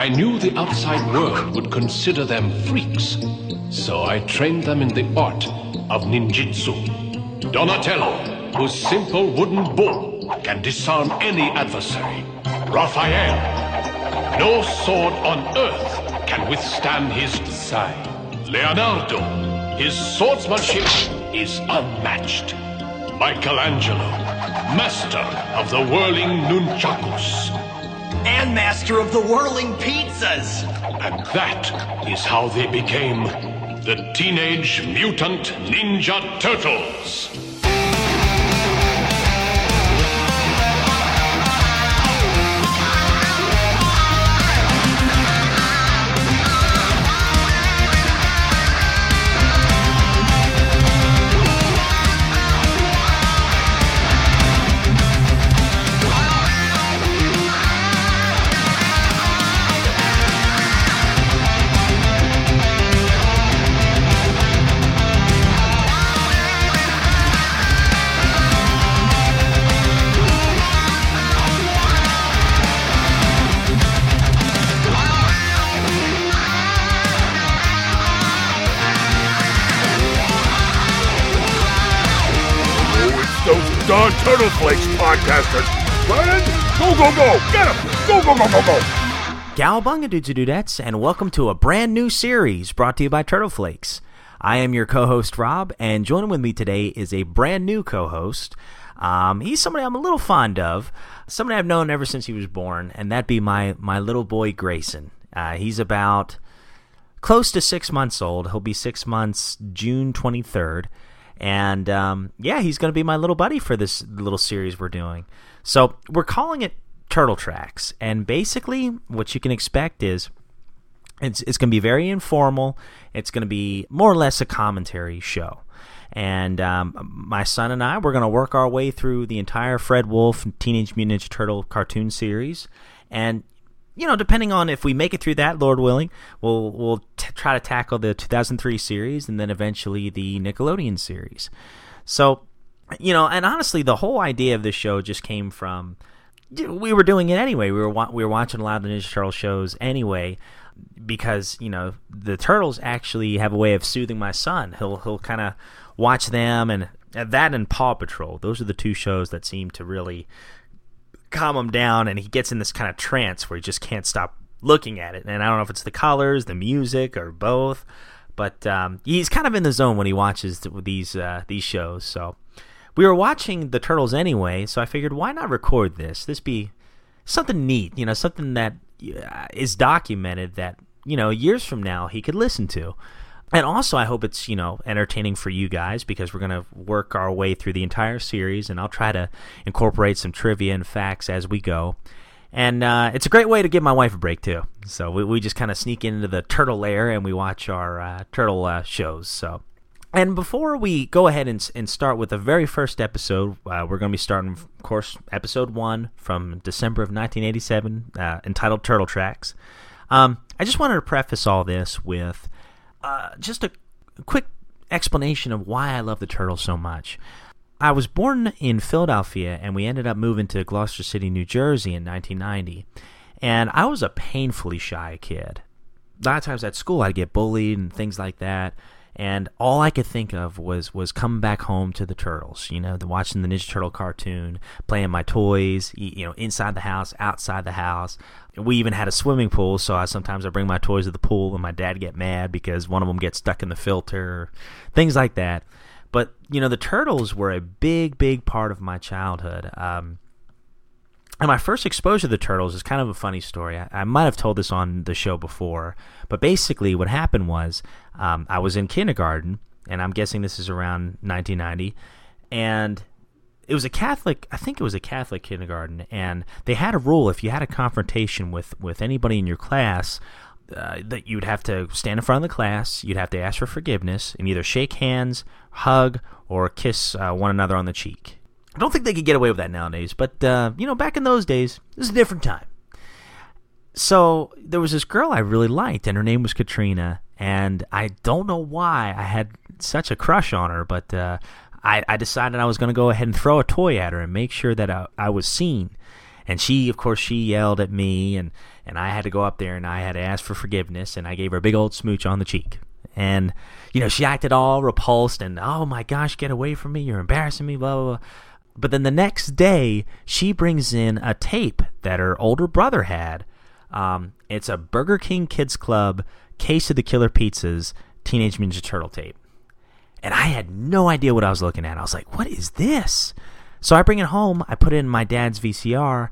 I knew the outside world would consider them freaks, so I trained them in the art of ninjutsu. Donatello, whose simple wooden bo can disarm any adversary. Raphael, no sword on earth can withstand his design. Leonardo, his swordsmanship is unmatched. Michelangelo, master of the whirling nunchakus. And master of the whirling pizzas. And that is how they became the Teenage Mutant Ninja Turtles. Go. Get him. Go, go, go, go, go. Cowabunga dudes and dudettes, and welcome to a brand new series brought to you by Turtle Flakes. I am your co-host Rob, and joining with me today is a brand new co-host. Um, he's somebody I'm a little fond of, somebody I've known ever since he was born, and that'd be my my little boy Grayson. Uh, he's about close to six months old. He'll be six months June 23rd. And um, yeah, he's going to be my little buddy for this little series we're doing. So we're calling it Turtle Tracks. And basically, what you can expect is it's, it's going to be very informal. It's going to be more or less a commentary show. And um, my son and I, we're going to work our way through the entire Fred Wolf Teenage Mutant Ninja Turtle cartoon series. And you know, depending on if we make it through that, Lord willing, we'll we'll t- try to tackle the 2003 series and then eventually the Nickelodeon series. So, you know, and honestly, the whole idea of this show just came from we were doing it anyway. We were wa- we were watching a lot of the Ninja Turtle shows anyway because you know the turtles actually have a way of soothing my son. He'll he'll kind of watch them and that and Paw Patrol. Those are the two shows that seem to really calm him down and he gets in this kind of trance where he just can't stop looking at it and i don't know if it's the colors the music or both but um, he's kind of in the zone when he watches th- these uh, these shows so we were watching the turtles anyway so i figured why not record this? This be something neat you know something that uh, documented that you know years from now he could listen to. And also i hope it's you know entertaining for you guys because we're to work our way through the entire series and i'll try to incorporate some trivia and facts as we go. And uh, it's a great way to give my wife a break too. So we, we just kind of sneak into the turtle lair and we watch our uh, turtle uh, shows so and before we go ahead and, and start with the very first episode, uh, we're going to be starting, of course, episode one from December of 1987, uh, entitled Turtle Tracks. Um, I just wanted to preface all this with uh, just a quick explanation of why I love the Turtles so much. I was born in Philadelphia, and we ended up moving to Gloucester City, New Jersey in 1990. And I was a painfully shy kid. A lot of times at school, I'd get bullied and things like that. And all I could think of was was coming back home to the turtles. You know, the, watching the Ninja Turtle cartoon, playing my toys. You know, inside the house, outside the house. We even had a swimming pool, so I sometimes I bring my toys to the pool, and my dad get mad because one of them gets stuck in the filter, things like that. But you know, the turtles were a big, big part of my childhood. Um, and my first exposure to the turtles is kind of a funny story. I, I might have told this on the show before, but basically, what happened was um, I was in kindergarten, and I'm guessing this is around 1990, and it was a Catholic. I think it was a Catholic kindergarten, and they had a rule: if you had a confrontation with with anybody in your class, uh, that you'd have to stand in front of the class, you'd have to ask for forgiveness, and either shake hands, hug, or kiss uh, one another on the cheek. I don't think they could get away with that nowadays, but uh, you know, back in those days, it was a different time. So there was this girl I really liked, and her name was Katrina, and I don't know why I had such a crush on her, but uh, I, I decided I was going to go ahead and throw a toy at her and make sure that I, I was seen. And she, of course, she yelled at me, and, and I had to go up there and I had to ask for forgiveness, and I gave her a big old smooch on the cheek. And, you know, she acted all repulsed and, oh my gosh, get away from me, you're embarrassing me, blah, blah, blah. But then the next day, she brings in a tape that her older brother had. Um, it's a Burger King Kids Club Case of the Killer Pizzas Teenage Ninja Turtle tape. And I had no idea what I was looking at. I was like, what is this? So I bring it home, I put it in my dad's VCR,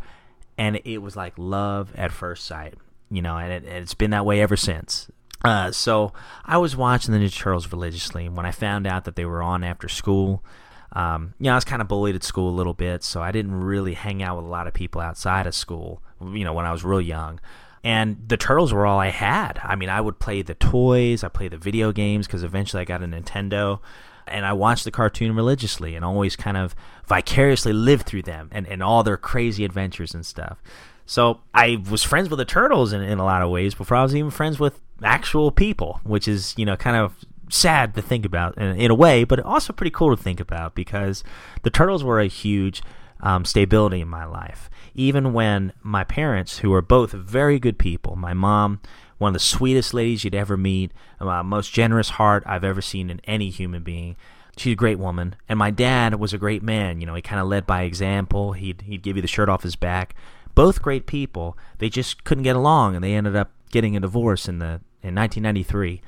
and it was like love at first sight. You know, and it, it's been that way ever since. Uh, so I was watching the Ninja Turtles religiously. and When I found out that they were on after school, um, you know, I was kind of bullied at school a little bit, so I didn't really hang out with a lot of people outside of school. You know, when I was real young, and the turtles were all I had. I mean, I would play the toys, I play the video games because eventually I got a Nintendo, and I watched the cartoon religiously and always kind of vicariously lived through them and, and all their crazy adventures and stuff. So I was friends with the turtles in, in a lot of ways before I was even friends with actual people, which is you know kind of sad to think about in, in a way, but also pretty cool to think about because the turtles were a huge um, stability in my life. Even when my parents, who are both very good people, my mom, one of the sweetest ladies you'd ever meet, uh, most generous heart I've ever seen in any human being. She's a great woman, and my dad was a great man. You know, he kind of led by example. He'd he'd give you the shirt off his back. Both great people. They just couldn't get along, and they ended up getting a divorce in the in 1993.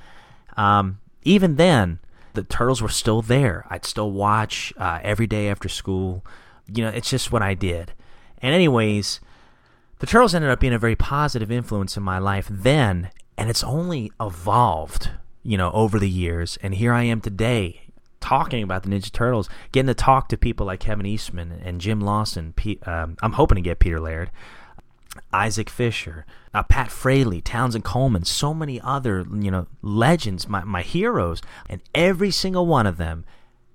Um, even then, the turtles were still there. I'd still watch uh, every day after school. You know, it's just what I did. And anyways, the turtles ended up being a very positive influence in my life then, and it's only evolved, you know, over the years. And here I am today talking about the Ninja Turtles, getting to talk to people like Kevin Eastman and Jim Lawson. Um, I'm hoping to get Peter Laird. Isaac Fisher, uh, Pat Fraley, Townsend Coleman, so many other you know legends, my my heroes, and every single one of them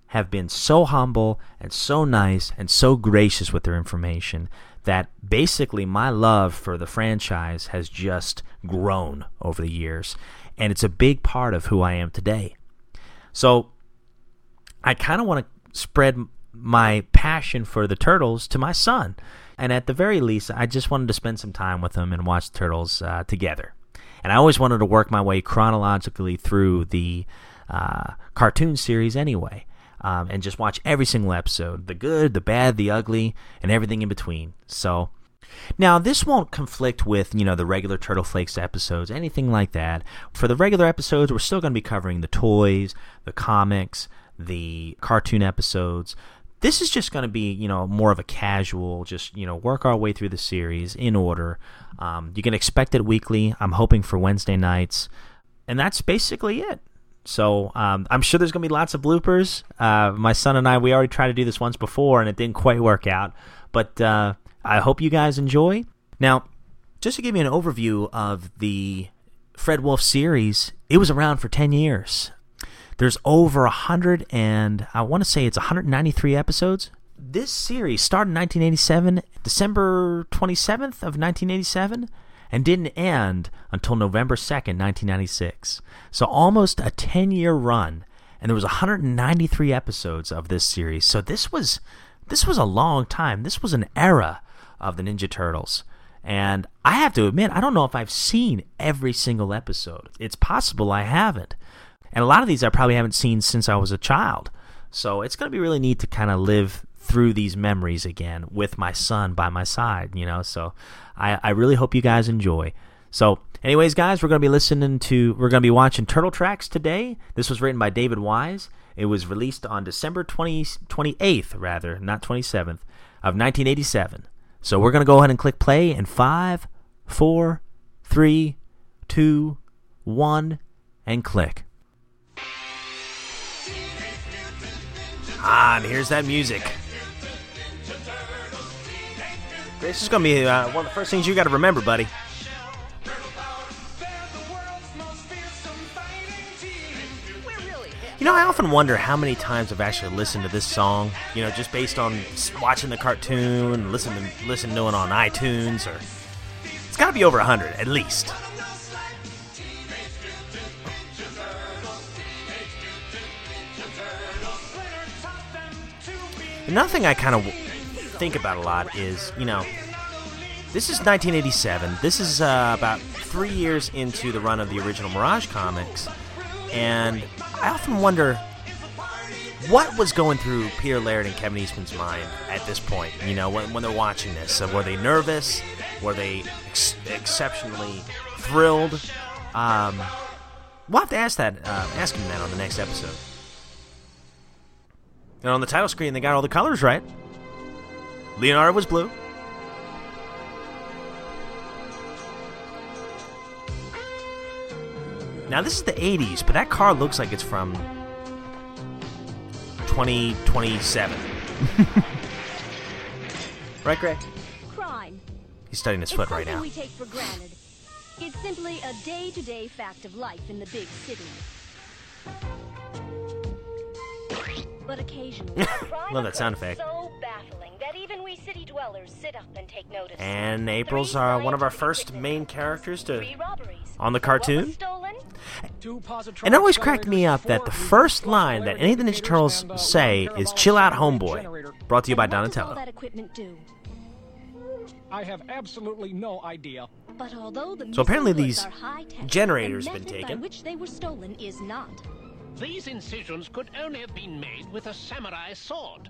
have been so humble and so nice and so gracious with their information that basically my love for the franchise has just grown over the years, and it's a big part of who I am today. So I kind of want to spread my passion for the turtles to my son. And at the very least, I just wanted to spend some time with him and watch Turtles uh, together. And I always wanted to work my way chronologically through the uh, cartoon series anyway. Um, and just watch every single episode the good, the bad, the ugly, and everything in between. So, now this won't conflict with, you know, the regular Turtle Flakes episodes, anything like that. For the regular episodes, we're still going to be covering the toys, the comics, the cartoon episodes, this is just going to be, you know, more of a casual, just, you know, work our way through the series in order. Um, you can expect it weekly. I'm hoping for Wednesday nights. And that's basically it. So um, I'm sure there's going to be lots of bloopers. Uh, my son and I, we already tried to do this once before and it didn't quite work out. But uh, I hope you guys enjoy. Now, just to give you an overview of the Fred Wolf series, it was around for 10 years. There's over a hundred and I want to say it's 193 episodes. This series started in 1987, December 27th of 1987, and didn't end until November 2nd, 1996. So almost a 10-year run, and there was 193 episodes of this series. So this was this was a long time. This was an era of the Ninja Turtles. And I have to admit, I don't know if I've seen every single episode. It's possible I haven't. And a lot of these I probably haven't seen since I was a child. So it's going to be really neat to kind of live through these memories again with my son by my side, you know. So I, I really hope you guys enjoy. So, anyways, guys, we're going to be listening to, we're going to be watching Turtle Tracks today. This was written by David Wise. It was released on December 20, 28th, rather, not 27th, of 1987. So we're going to go ahead and click play in five, four, three, two, one, and click. Ah, and here's that music. This is going to be uh, one of the first things you got to remember, buddy. You know, I often wonder how many times I've actually listened to this song. You know, just based on watching the cartoon, listening listening to it on iTunes, or it's got to be over hundred at least. Another thing I kind of think about a lot is, you know, This is 1987. This is uh, about three years into the run of the original Mirage comics, and I often wonder what was going through Peter Laird and Kevin Eastman's mind at this point. You know, when, when they're watching this, so were they nervous? Were they ex- exceptionally thrilled? Um, we'll have to ask that, uh, ask him that on the next episode. And on the title screen, they got all the colors right. Leonardo was blue. Now this is the 80s, but that car looks like it's from 2027. right, Greg? Crime. He's studying his It's foot right now. we take for granted. It's simply a day-to-day fact of life in the big city. But occasionally, Love that sound effect. So baffling that even we city dwellers sit up and take notice. And April's Three uh, one of our first main characters to on the cartoon. And it always cracked me up that the first line that any of the Ninja Turtles say is "Chill out, homeboy." Brought to you by And what does Donatello. that equipment do? I have absolutely no idea. But although the So apparently these goods are high-tech, generators have been taken. Which they were stolen is not. These incisions could only have been made with a samurai sword.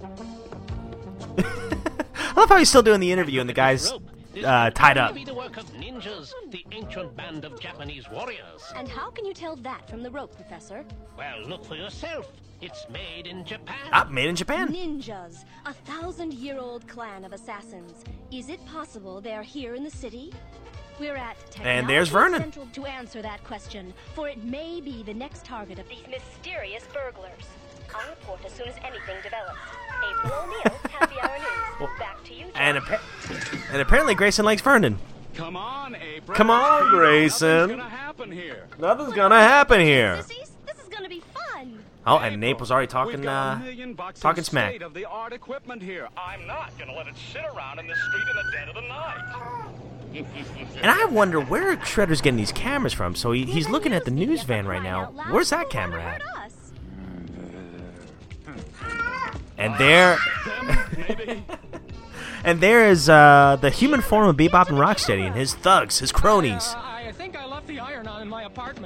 I love how he's still doing the interview and the guy's Rope. This uh, tied up. be the work of ninjas, the ancient band of Japanese warriors. And how can you tell that from the rope, Professor? Well, look for yourself. It's made in Japan. Ah, made in Japan. Ninjas, a thousand-year-old clan of assassins. Is it possible they're here in the city? We're at And there's Technology Vernon. Central to answer that question, for it may be the next target of these mysterious burglars. I'll report as soon as anything develops. April O'Neil, Happy Hour News. Back to you, And, appa- and apparently Grayson likes Vernon. Come on, April. Come on, Grayson. Nothing's gonna happen here. Nothing's gonna happen here. This is gonna be fun. Oh, and Naples already talking uh, a million bucks talking smack. State-of-the-art equipment here. I'm not gonna let it sit around in the street in the dead of the night. And I wonder where Shredder's getting these cameras from. So he, he's looking at the news van right now. Where's that camera at? And there, and there is uh, the human form of Bebop and Rocksteady and his thugs, his cronies.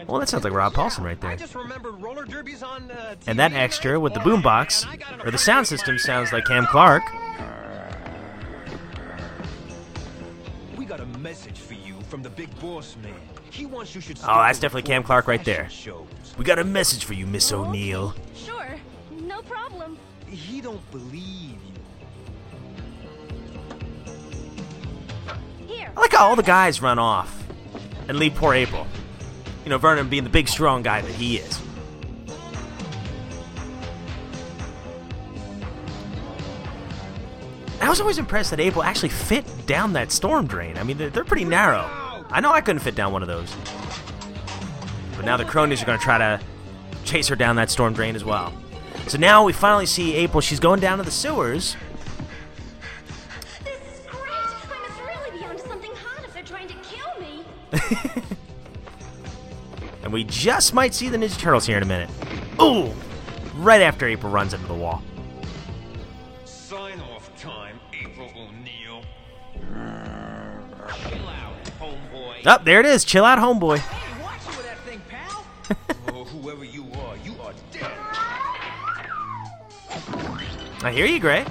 Well, that sounds like Rob Paulsen right there. And that extra with the boombox or the sound system sounds like Cam Clarke. Boss man. He wants you should. Oh, that's definitely Cam Clarke right there. Shows. We got a message for you, Miss oh, O'Neil. Sure, no problem. He don't believe you. Here. I like how all the guys run off and leave poor April. You know, Vernon being the big, strong guy that he is. I was always impressed that April actually fit down that storm drain. I mean, they're, they're pretty narrow. I know I couldn't fit down one of those. But now the cronies are going to try to chase her down that storm drain as well. So now we finally see April. She's going down to the sewers. This is great. I must really be onto something hot if they're trying to kill me. And we just might see the Ninja Turtles here in a minute. Ooh! Right after April runs into the wall. Sign off time, April O'Neil. Chill out, homeboy. Up there it is. Chill out, homeboy. Hey, watch you with that thing, pal. oh, whoever you are, you are dead. I hear you, Gray.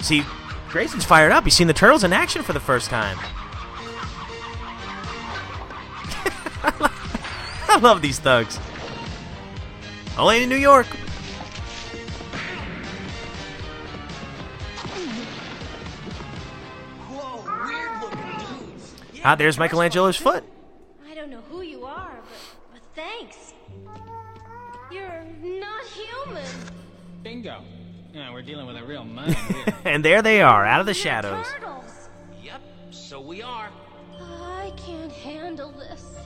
See, Grayson's fired up. He's seen the turtles in action for the first time. I love these thugs. Only in New York. Ah, there's Michelangelo's foot. I don't know who you are, but, but thanks. You're not human. Bingo. Yeah, we're dealing with a real mind here. And there they are, out of the You're shadows. Turtles. Yep, so we are. I can't handle this.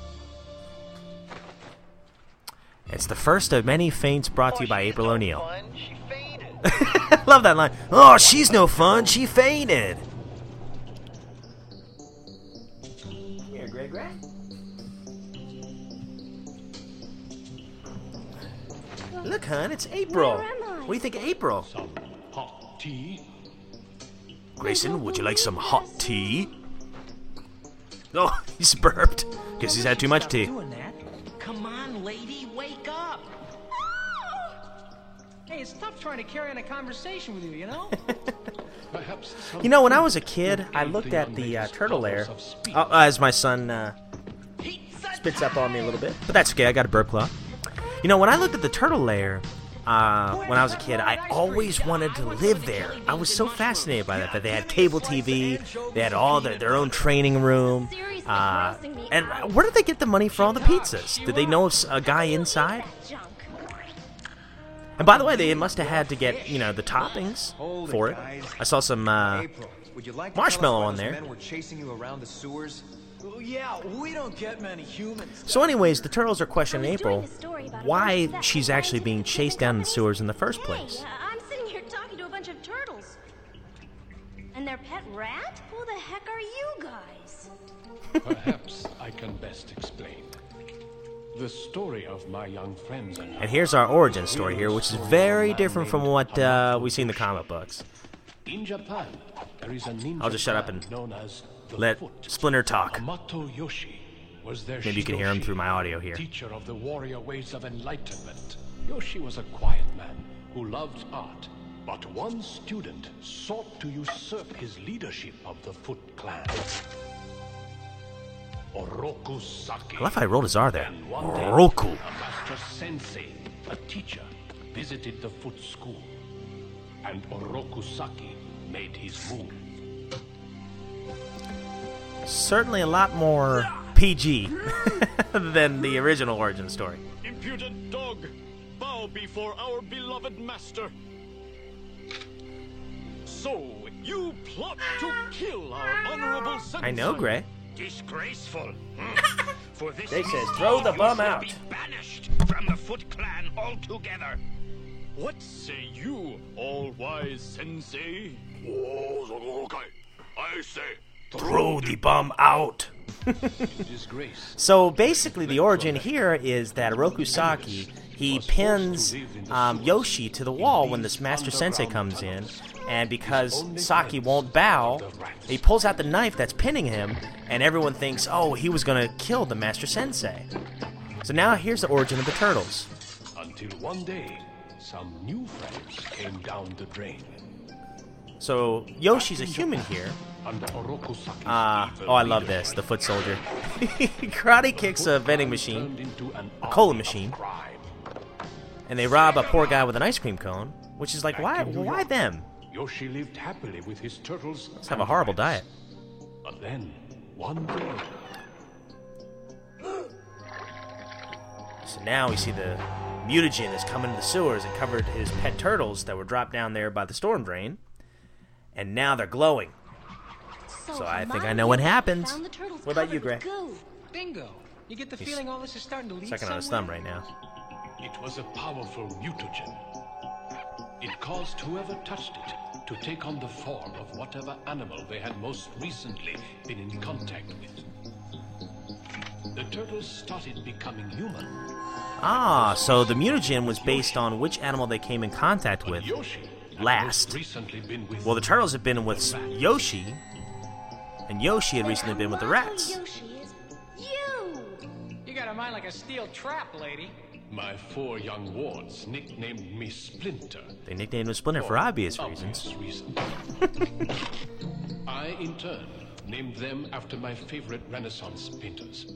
It's the first of many feints brought to you by April O'Neil. Fun, she fainted. Love that line. Oh, she's no fun. She fainted. Here, Greg, Greg. Look, hon, it's April. Where am I? What do you think of April? Some hot tea? Grayson, would you like some hot tea? Oh, he's burped. Guess he's had too much tea. Come on, lady, wake up. Hey, it's tough trying to carry on a conversation with you, you know? Perhaps You know, when I was a kid, I looked at the uh, turtle lair powers of speech. uh, as my son uh, spits up on me a little bit. But that's okay, I got a burp claw. You know, when I looked at the turtle lair uh, when I was a kid, I always wanted to live there. I was so fascinated by that, that they had cable TV, they had all their, their own training room. Uh, and where did they get the money for all the pizzas? Did they know a guy inside? Junk. And by the way, they must have had to get, you know, the toppings for it. I saw some uh, April, would you like to marshmallow on there. those men were chasing you around the sewers? Oh, yeah, we don't get many humans. So, anyways, the turtles are questioning I was doing April a story about a why she's actually being chased down in the sewers in the first place. Hey, uh, I'm sitting here talking to a bunch of turtles. And their pet rat? Who the heck are you guys? Perhaps I can best explain. The story of my young friends and And here's our origin story here, which is very different from what uh, we see in the comic books. In Japan, there is a ninja I'll just shut up and known as the Let. Splinter talk. Hamato Yoshi was their Maybe you can hear him through my audio here. Teacher of the warrior ways of enlightenment. Yoshi was a quiet man who loved art, but one student sought to usurp his leadership of the Foot Clan. Oroku Saki. I love how he rolled his R there. And day, Oroku. A master sensei, a teacher, visited the Foot School, and Oroku Saki made his move. Certainly a lot more PG than the original origin story. Impudent dog, bow before our beloved master. So, you plot to kill our honorable sensei. I know, Gray. Disgraceful. Hmm. For this Gray reason, says, "Throw the you bum out." Be banished from the Foot Clan altogether. What say you, all-wise sensei? I say, Throw the bum out. So basically, the origin here is that Oroku Saki he pins um, Yoshi to the wall when this Master Sensei comes in, and because Saki won't bow, he pulls out the knife that's pinning him, and everyone thinks, oh, he was gonna kill the Master Sensei. So now here's the origin of the turtles. Until one day, some new friends came down the drain. So Yoshi's a human here. Saki's Uh, oh, I love this, the foot soldier. Karate kicks a vending machine, turned into an a cola machine. and they rob a poor guy with an ice cream cone, which is like, why, Back in New why them? Yoshi lived happily with his turtles. Let's have a horrible diet. But then, one day, So now we see the mutagen is coming to the sewers and covered his pet turtles that were dropped down there by the storm drain, and now they're glowing. So I think I know what happens. Found the turtles What about you, covered with Gray? goo. Bingo. You get the He's feeling all this is starting to lead Sucking on his somewhere? thumb right now. it was a powerful mutagen. It caused whoever touched it to take on the form of whatever animal they had most recently been in contact with. The turtles started becoming human. Ah, so the mutagen was based on which animal they came in contact with. Last. recently been with Well, the turtles had been with Yoshi, and Yoshi had recently been with the rats. Yoshi is you. You got a mind like a steel trap, lady. My four young wards nicknamed me Splinter. They nicknamed him Splinter for obvious Obvious reasons. reasons. I, in turn, named them after my favorite Renaissance painters.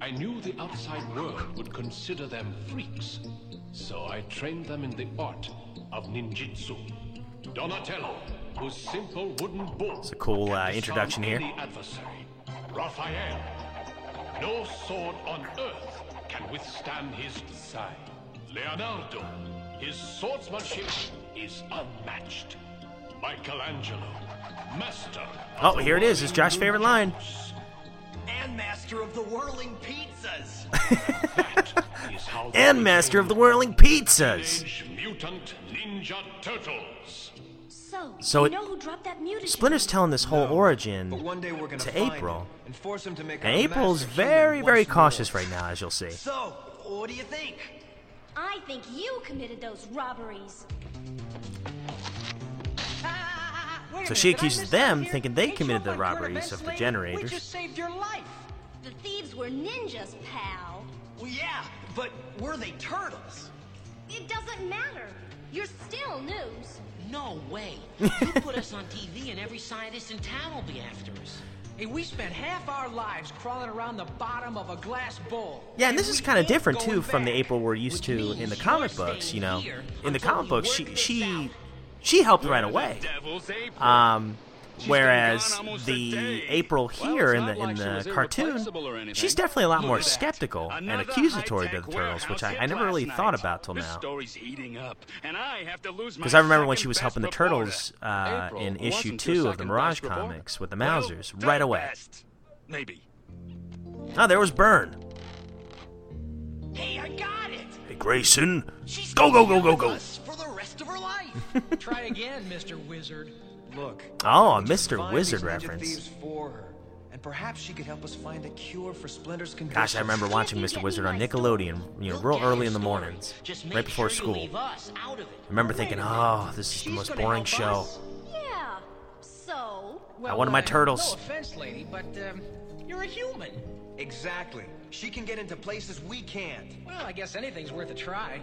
I knew the outside world would consider them freaks, so I trained them in the art of ninjutsu. Donatello, whose simple wooden bo It's a cool uh, introduction here. Raphael, no sword on earth can withstand his design. Leonardo, his swordsmanship is unmatched. Michelangelo, master. Oh, here it is. It's whirling Josh's favorite line. And master of the whirling pizzas. That is how And master of the whirling pizzas. Mutant Ninja Turtles. So, So it- know who dropped that mutagen? Splinter's telling this whole origin But one day we're gonna to find April. him and force him to make And April's very, very cautious more. right now, as you'll see. So, what do you think? I think you committed those robberies. Wait Wait So minute, she accuses them, here? thinking they Ain't committed the up on current robberies of the generators. We just saved your life. The thieves were ninjas, pal. Well, yeah, but were they turtles? It doesn't matter. You're still news. No way. You put us on TV and every scientist in town will be after us. Hey, we spent half our lives crawling around the bottom of a glass bowl. Yeah, and this is kind of different going too from the. April we're used to in the comic books. You know, in the comic books, she she out. she helped right away. Devil's April. Um, She's whereas been gone almost a the. April here it's in the in the was cartoon, irreplaceable or anything. she's definitely a lot Look more at that. skeptical and accusatory to the turtles, which I, I never really last thought about till now. story's heating up, and I have to lose my Because I remember when she was helping the. Turtles uh, April in issue two of the Mirage comics with the Mousers third right away. best. Maybe. Oh, there was Burn. Hey, I got it! Hey, Grayson, She's go, go, go, go, go. for the rest of her life. Try again, Mr. Wizard. Look. Oh, a Mr. Wizard reference. thieves for her, and perhaps she could help us find a cure for Splinter's condition. Gosh, I remember watching Mr. Wizard on Nickelodeon, you know, Look real early in the mornings, Just right before sure school. You leave us out of it. I remember thinking, oh, this is the most boring show. us. Yeah. So, Well, wanted my uh, turtles. No offense, lady, but um, you're a human. Exactly. She can get into places we can't. Well, I guess anything's worth a try,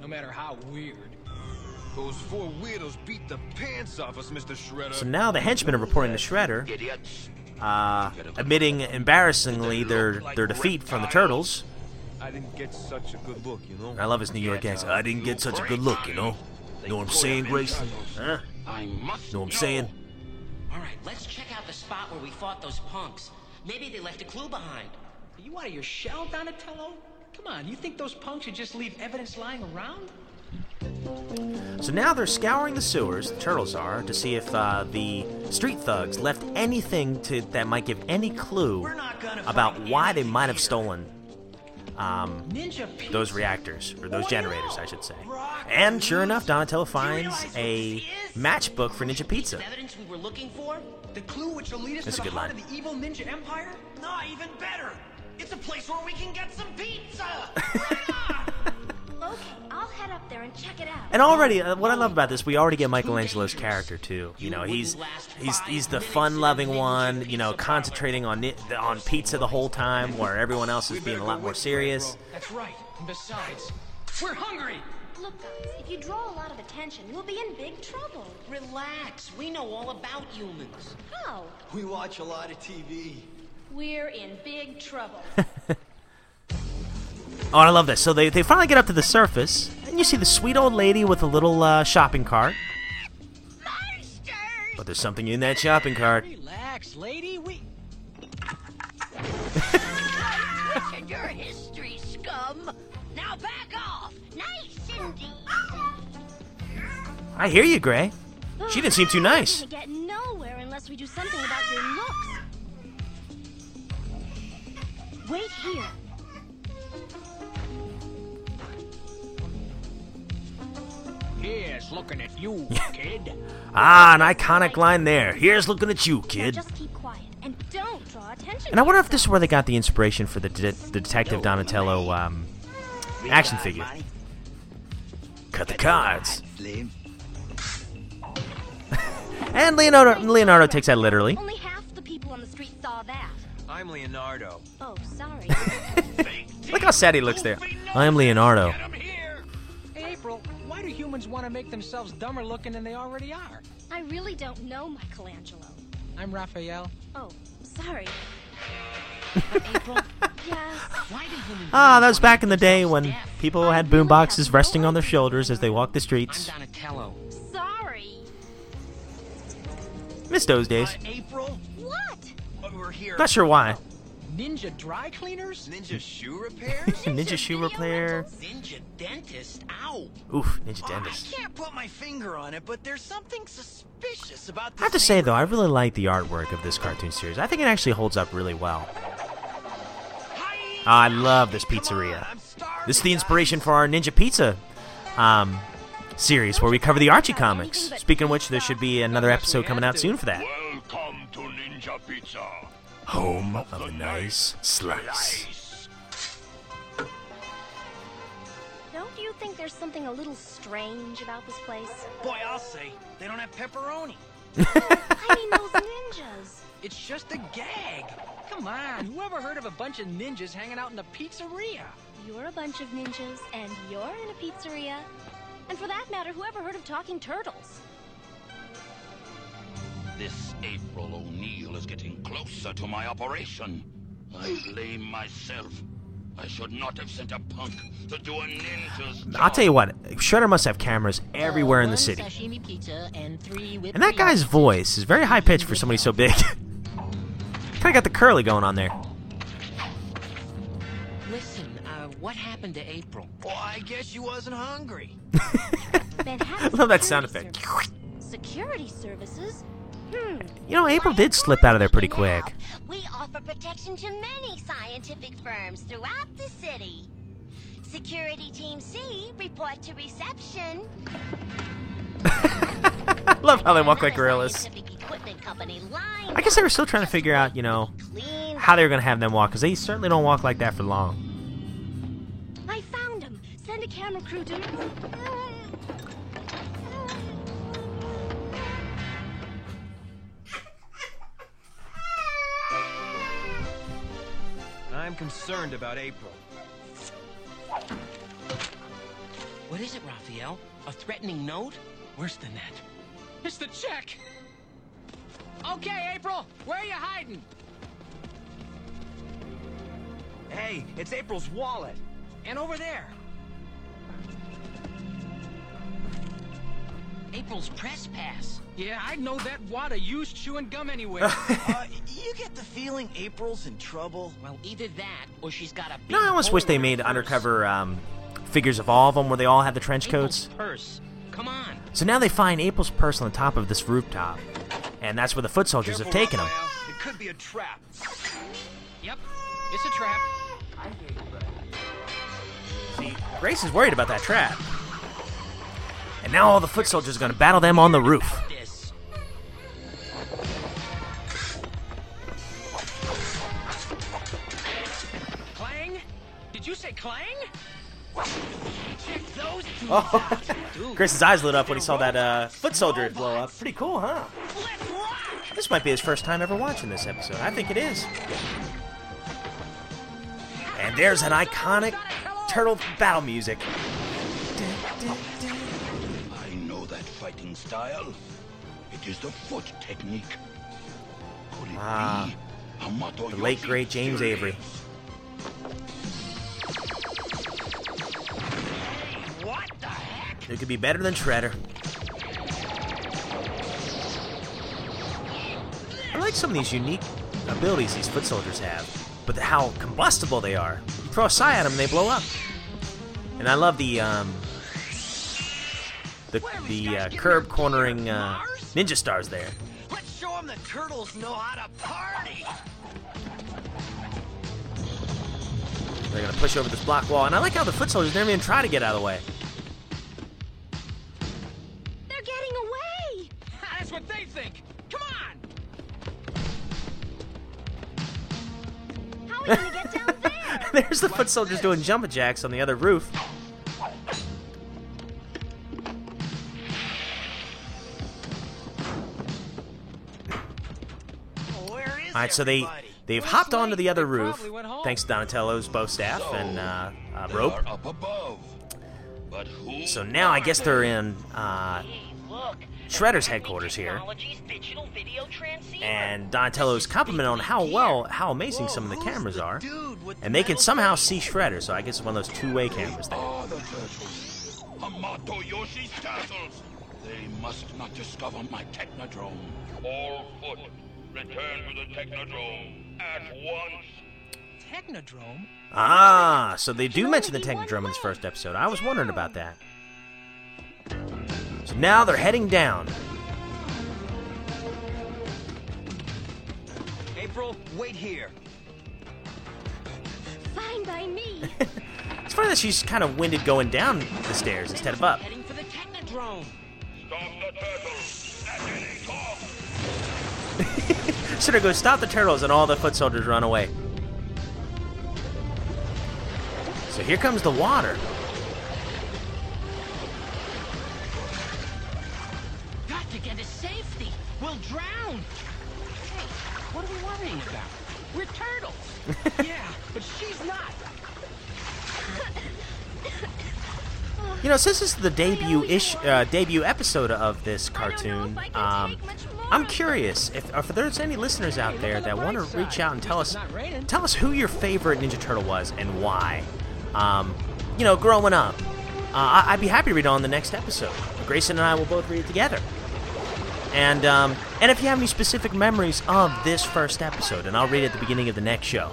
no matter how weird. Those four weirdos beat the pants off us, Mr. Shredder. So now the henchmen are reporting to Shredder, uh, admitting embarrassingly their their defeat from the Turtles. I didn't get such a good look, you know. I love his New York accent. I didn't get such a good look, you know. Know what I'm saying, Grayson? Huh? I must Know what I'm saying? All right, let's check out the spot where we fought those punks. Maybe they left a clue behind. Are you out of your shell, Donatello? Come on, you think those punks should just leave evidence lying around? So now they're scouring the sewers, the turtles are, to see if uh, the street thugs left anything to that might give any clue not about why they might have stolen um, those reactors or those generators. I should say. And sure enough, Donatello finds a matchbook for Ninja Pizza. Evidence we were looking for? The clue which will lead us That's to a the heart line. of the evil ninja empire? Nah, even better. It's a place where we can get some pizza. okay, I'll head up there and check it out. And already, uh, what I love about this, we already get Michelangelo's character too. You know, he's he's he's the fun-loving one. You know, concentrating on it, on pizza the whole time, where everyone else is being a lot more serious. That's right. And besides, we're hungry. Look, guys, if you draw a lot of attention, we'll be in big trouble. Relax. We know all about humans. How? we watch a lot of TV. We're in big trouble. Oh, I love this. So they, they finally get up to the surface, and you see the sweet old lady with a little uh, shopping cart. But there's something in that shopping cart. Relax, lady. We. Richard, your history, scum. Now back off. Nice indeed. I hear you, Gray. She didn't seem too nice. We're get nowhere unless we do something about your looks. Wait here. Here's looking at you, kid. Ah, an iconic line there. Here's looking at you, Now kid. just keep quiet and don't draw attention. And I wonder if this is where they got the inspiration for the, de- the Detective Donatello um, action figure. Cut the cards. And Leonardo Leonardo takes that literally. Only half the people on the street saw that. I'm Leonardo. Oh, sorry. Look how sad he looks there. I'm Leonardo. Humans want to make themselves dumber looking than they already are? I really don't know Michelangelo. I'm Raphael. Oh, sorry. April? Yes. Why do human Ah, that was back in the day when deaf? people had boom boxes resting on their shoulders as they walked the I'm streets. Donatello. Sorry. Missed those days. Uh, April, What? we're here. Not sure why. Ninja dry cleaners? Ninja shoe repairs? Ninja shoe repair. Ninja dentist. Ow. Oof, Ninja Oh, I can't put my finger on it, but there's something suspicious about this. I have to say though, I really like the artwork of this cartoon series. I think it actually holds up really well. I love this pizzeria. This is the inspiration for our Ninja Pizza um, series where we cover the Archie comics. Speaking of which, there should be another episode coming out soon for that. Welcome to Ninja Pizza. Home of a nice slice. Don't you think there's something a little strange about this place? Boy, I'll say they don't have pepperoni. I mean those ninjas. It's just a gag. Come on, whoever heard of a bunch of ninjas hanging out in a pizzeria? You're a bunch of ninjas, and you're in a pizzeria. And for that matter, whoever heard of talking turtles? This April O'Neil is getting closer to my operation. I blame myself. I should not have sent a punk to do a ninja's I'll tell you what, Shredder must have cameras everywhere in the city. Pizza and three And that guy's voice is very high pitched for somebody so big. kind of got the curly going on there. Listen, uh, what happened to April? Well, I guess she wasn't hungry. I love that sound effect. Security services? Hmm. You know, April did slip out of there pretty quick. We offer protection to many scientific firms throughout the city. Security Team C, report to reception. I love how they walk like gorillas. Equipment company line. I guess they were still trying to figure out, you know, how they were going to have them walk, because they certainly don't walk like that for long. I found him. Send a camera crew to. I'm concerned about April. What is it, Raphael? A threatening note? Worse than that. It's the check! Okay, April, where are you hiding? Hey, it's April's wallet. And over there. April's press pass. Yeah, I'd know that wad of used chewing gum anywhere. uh, you get the feeling April's in trouble? Well, either that or she's got a big No, I almost wish they made undercover um, figures of all of them where they all had the trench coats. purse. Come on. So now they find April's purse on the top of this rooftop. And that's where the foot soldiers have taken them. It could be a trap. Yep, it's a trap. See, Grace is worried about that trap. And now all the foot soldiers are going to battle them on the roof. Clang? Check those two Oh, Grace's eyes lit up when he saw that uh, foot soldier blow up. Pretty cool, huh? This might be his first time ever watching this episode. I think it is. And there's an iconic turtle battle music. I know that fighting style. It is the foot technique. Could it Ah, be the late great James series? Avery. It could be better than Shredder. I like some of these unique abilities these foot soldiers have, but how combustible they are. You throw a sai at them they blow up. And I love the um, the the uh, curb cornering uh, ninja stars there. Let's show them the turtles know how to party. They're gonna push over this block wall, and I like how the foot soldiers never even try to get out of the way. There's the foot soldiers doing jumping jacks on the other roof. Where is All right, so they they've hopped onto the other roof probably went home. thanks to Donatello's bow staff and uh, uh, rope. up above. But who So now I guess they're in uh, Look, Shredder's headquarters here, digital video transceiver. and Donatello's compliment on how well, how amazing some of the cameras are, and they can somehow see Shredder. So I guess it's one of those two-way cameras there. are the. Hamato Yoshi's turtles. They must not discover my Technodrome. All foot, return to the Technodrome at once. Technodrome? Ah, so they do mention the Technodrome in this first episode. I was wondering about that. So now they're heading down. April, wait here. Fine by me. It's funny that she's kind of winded going down the stairs instead of up. Heading for the Technodrome. Stop the turtles at any cost. Shredder goes, stop the turtles, and all the foot soldiers run away. So here comes the water. Know, since this is the debut ish uh, debut episode of this cartoon, um, I'm curious if, if there's any listeners out there that want to reach out and tell us tell us who your favorite Ninja Turtle was and why. Um, you know, growing up, uh, I'd be happy to read on the next episode. Grayson and I will both read it together. And um, and if you have any specific memories of this first episode, and I'll read it at the beginning of the next show.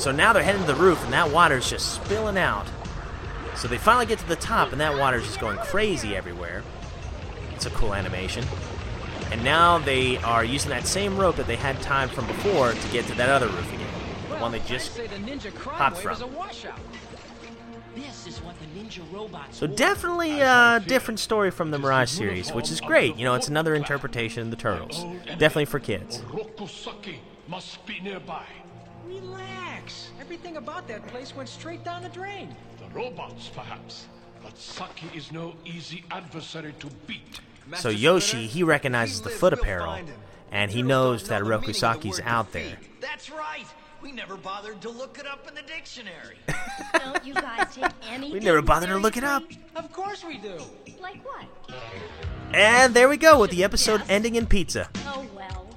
So now they're heading to the roof, and that water's just spilling out. So they finally get to the top, and that water's just going crazy everywhere. It's a cool animation. And now they are using that same rope that they had time from before to get to that other roof again. The one they just the hopped from. is a washout. This is what the ninja robots So definitely a different story from the Mirage series, which is great. You know, it's another interpretation of the Turtles. Definitely for kids. Must be nearby. Relax. Everything about that place went straight down the drain. The robots, perhaps. But Saki is no easy adversary to beat. So Yoshi, he recognizes the foot apparel, and he knows that Rokusaki's out there. That's right! We never bothered to look it up in the dictionary. Don't you guys take anything We never bothered to look it up. Of course we do. Like what? And there we go with the episode ending in pizza. Oh well.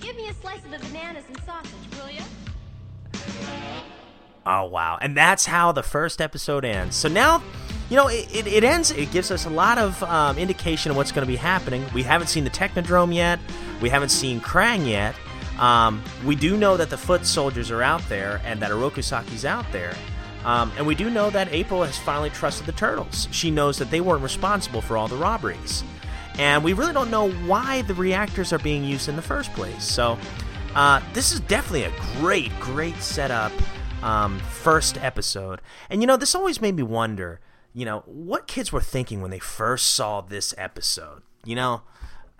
Give me a slice of the bananas and Oh wow! And that's how the first episode ends. So now, you know, it, it, it ends. It gives us a lot of um, indication of what's going to be happening. We haven't seen the Technodrome yet. We haven't seen Krang yet. Um, we do know that the foot soldiers are out there and that Oroku Saki's out there. Um, and we do know that April has finally trusted the turtles. She knows that they weren't responsible for all the robberies. And we really don't know why the reactors are being used in the first place. So, uh, this is definitely a great, great setup um, first episode. And you know, this always made me wonder, you know, what kids were thinking when they first saw this episode. You know,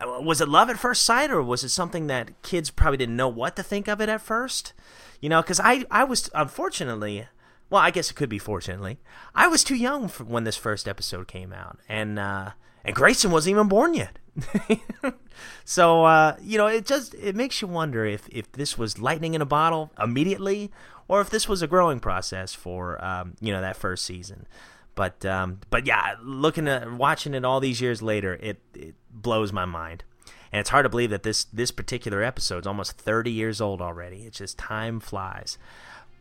Uh, was it love at first sight, or was it something that kids probably didn't know what to think of it at first? You know, because I, I was unfortunately, well, I guess it could be fortunately, I was too young when this first episode came out, and uh, and Grayson wasn't even born yet. so uh, you know, it just it makes you wonder if if this was lightning in a bottle immediately, or if this was a growing process for um, you know that first season. But um, but yeah, looking at watching it all these years later, it it blows my mind. And it's hard to believe that this this particular episode is almost 30 years old already. It's just time flies.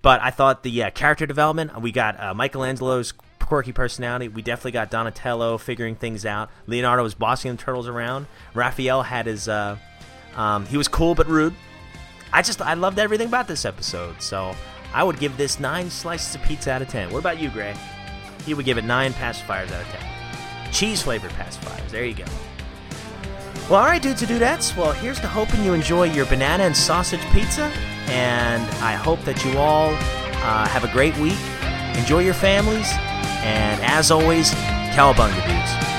But I thought the uh, character development, we got uh, Michelangelo's quirky personality. We definitely got Donatello figuring things out. Leonardo was bossing the turtles around. Raphael had his, uh, um, he was cool but rude. I just, I loved everything about this episode. So I would give this nine slices of pizza out of 10. What about you, Gray? He would give it nine pacifiers out of 10. Cheese flavored pacifiers. There you go. Well, all right, dudes and dudettes. Well, here's to hoping you enjoy your banana and sausage pizza, and I hope that you all uh, have a great week. Enjoy your families, and as always, cowabunga, dudes.